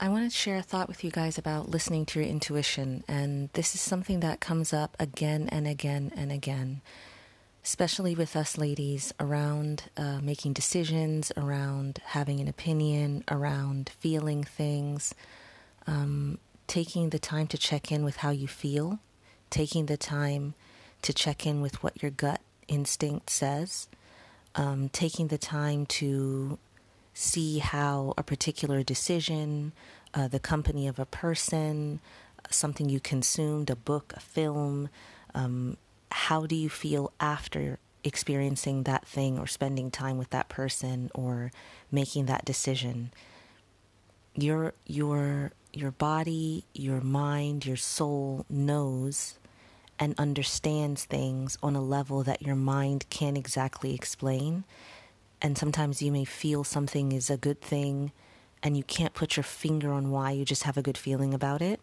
I want to share a thought with you guys about listening to your intuition. And this is something that comes up again and again and again, especially with us ladies around uh, making decisions, around having an opinion, around feeling things, um, taking the time to check in with how you feel, taking the time to check in with what your gut instinct says, um, taking the time to see how a particular decision, uh, the company of a person, something you consumed, a book, a film, um, how do you feel after experiencing that thing or spending time with that person or making that decision? Your your your body, your mind, your soul knows and understands things on a level that your mind can't exactly explain and sometimes you may feel something is a good thing and you can't put your finger on why you just have a good feeling about it.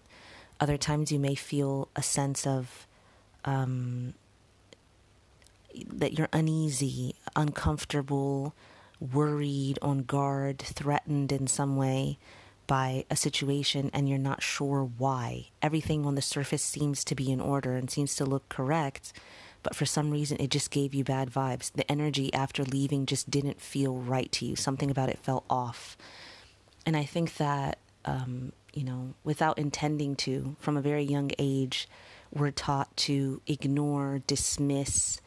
Other times you may feel a sense of um, that you're uneasy, uncomfortable, worried, on guard, threatened in some way by a situation, and you're not sure why. Everything on the surface seems to be in order and seems to look correct, but for some reason it just gave you bad vibes. The energy after leaving just didn't feel right to you. Something about it felt off. And I think that, um, you know, without intending to, from a very young age, we're taught to ignore, dismiss,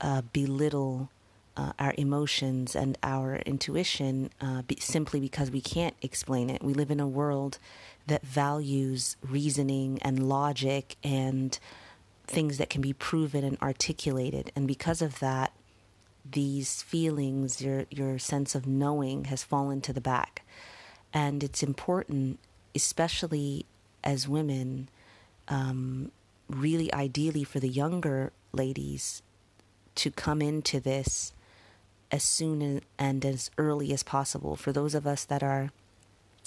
uh, belittle uh, our emotions and our intuition uh, be- simply because we can't explain it. We live in a world that values reasoning and logic and things that can be proven and articulated. And because of that, these feelings, your your sense of knowing has fallen to the back. And it's important, especially as women, um, really ideally for the younger ladies to come into this as soon and as early as possible. For those of us that are,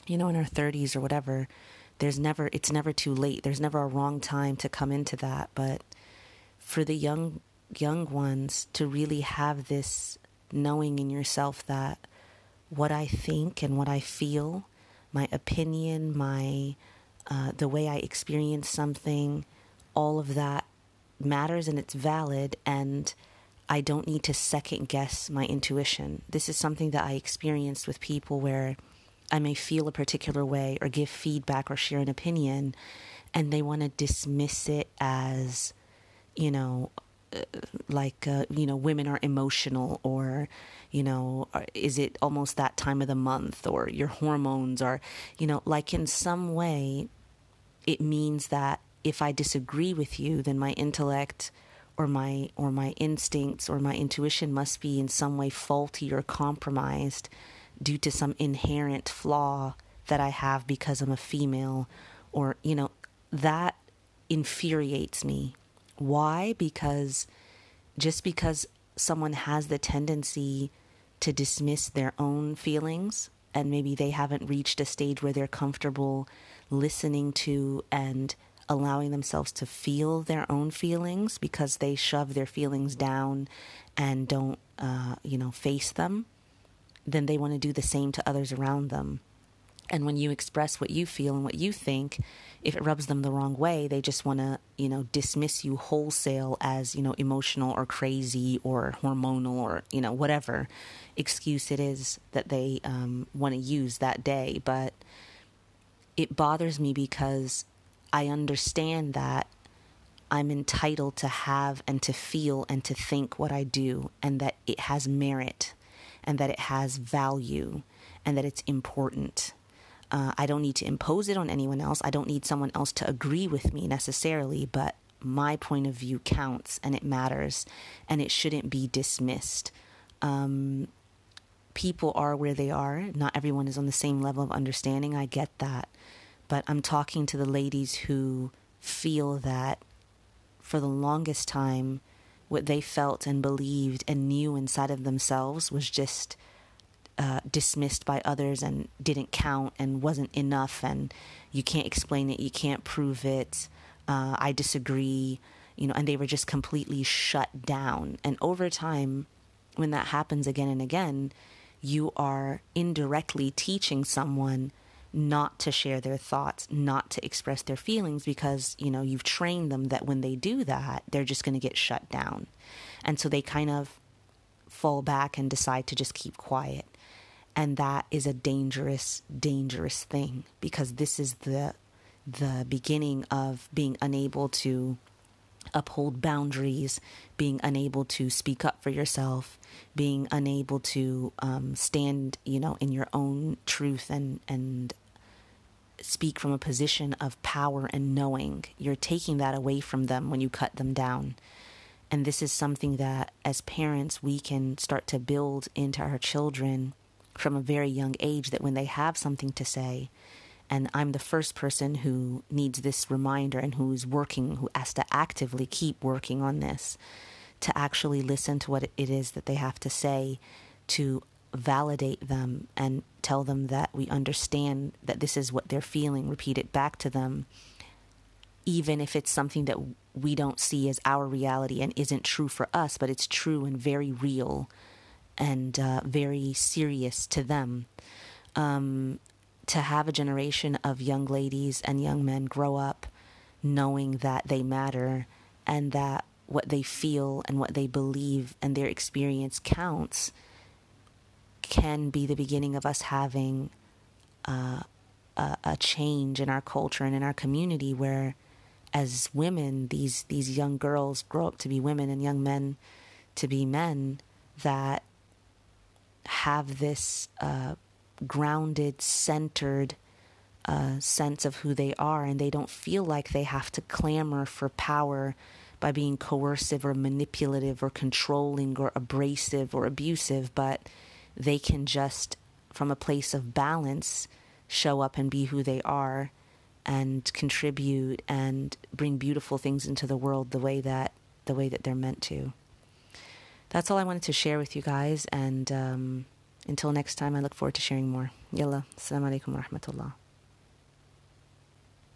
you know, in our 30s or whatever, there's never it's never too late. There's never a wrong time to come into that, but for the young young ones to really have this knowing in yourself that what I think and what I feel, my opinion, my uh, the way I experience something, all of that matters and it's valid and I don't need to second guess my intuition. This is something that I experienced with people where I may feel a particular way or give feedback or share an opinion, and they want to dismiss it as, you know, uh, like uh, you know women are emotional or you know is it almost that time of the month or your hormones are you know like in some way it means that if i disagree with you then my intellect or my or my instincts or my intuition must be in some way faulty or compromised due to some inherent flaw that I have because I'm a female, or, you know, that infuriates me. Why? Because just because someone has the tendency to dismiss their own feelings and maybe they haven't reached a stage where they're comfortable listening to and allowing themselves to feel their own feelings because they shove their feelings down and don't, uh, you know, face them then they want to do the same to others around them. And when you express what you feel and what you think, if it rubs them the wrong way, they just want to, you know, dismiss you wholesale as, you know, emotional or crazy or hormonal or, you know, whatever excuse it is that they um, want to use that day. But it bothers me because I understand that I'm entitled to have and to feel and to think what I do and that it has merit and that it has value and that it's important. Uh, I don't need to impose it on anyone else. I don't need someone else to agree with me necessarily, but my point of view counts and it matters and it shouldn't be dismissed. Um, people are where they are. Not everyone is on the same level of understanding. I get that. But I'm talking to the ladies who feel that for the longest time, what they felt and believed and knew inside of themselves was just uh, dismissed by others and didn't count and wasn't enough and you can't explain it you can't prove it uh, i disagree you know and they were just completely shut down. And over time when that happens again and again you are indirectly teaching someone not to share their thoughts, not to express their feelings because, you know, you've trained them that when they do that, they're just going to get shut down. And so they kind of fall back and decide to just keep quiet. And that is a dangerous, dangerous thing because this is the the beginning of being unable to uphold boundaries, being unable to speak up for yourself, being unable to um, stand, you know, in your own truth and and speak from a position of power and knowing. You're taking that away from them when you cut them down. And this is something that, as parents, we can start to build into our children from a very young age that when they have something to say, and I'm the first person who needs this reminder and who's working, who has to actively keep working on this, to actually listen to what it is that they have to say, to validate them and tell them that we understand that this is what they're feeling, repeat it back to them, even if it's something that we don't see as our reality and isn't true for us, but it's true and very real and uh, very serious to them. Um, to have a generation of young ladies and young men grow up knowing that they matter and that what they feel and what they believe and their experience counts can be the beginning of us having uh, a, a change in our culture and in our community where as women these these young girls grow up to be women and young men to be men that have this uh, grounded, centered uh, sense of who they are, and they don't feel like they have to clamor for power by being coercive or manipulative or controlling or abrasive or abusive, but they can just, from a place of balance, show up and be who they are and contribute and bring beautiful things into the world the way that the way that they're meant to. That's all I wanted to share with you guys and um, until next time, I look forward to sharing more. Yalla, assalamu alaikum wa rahmatullah.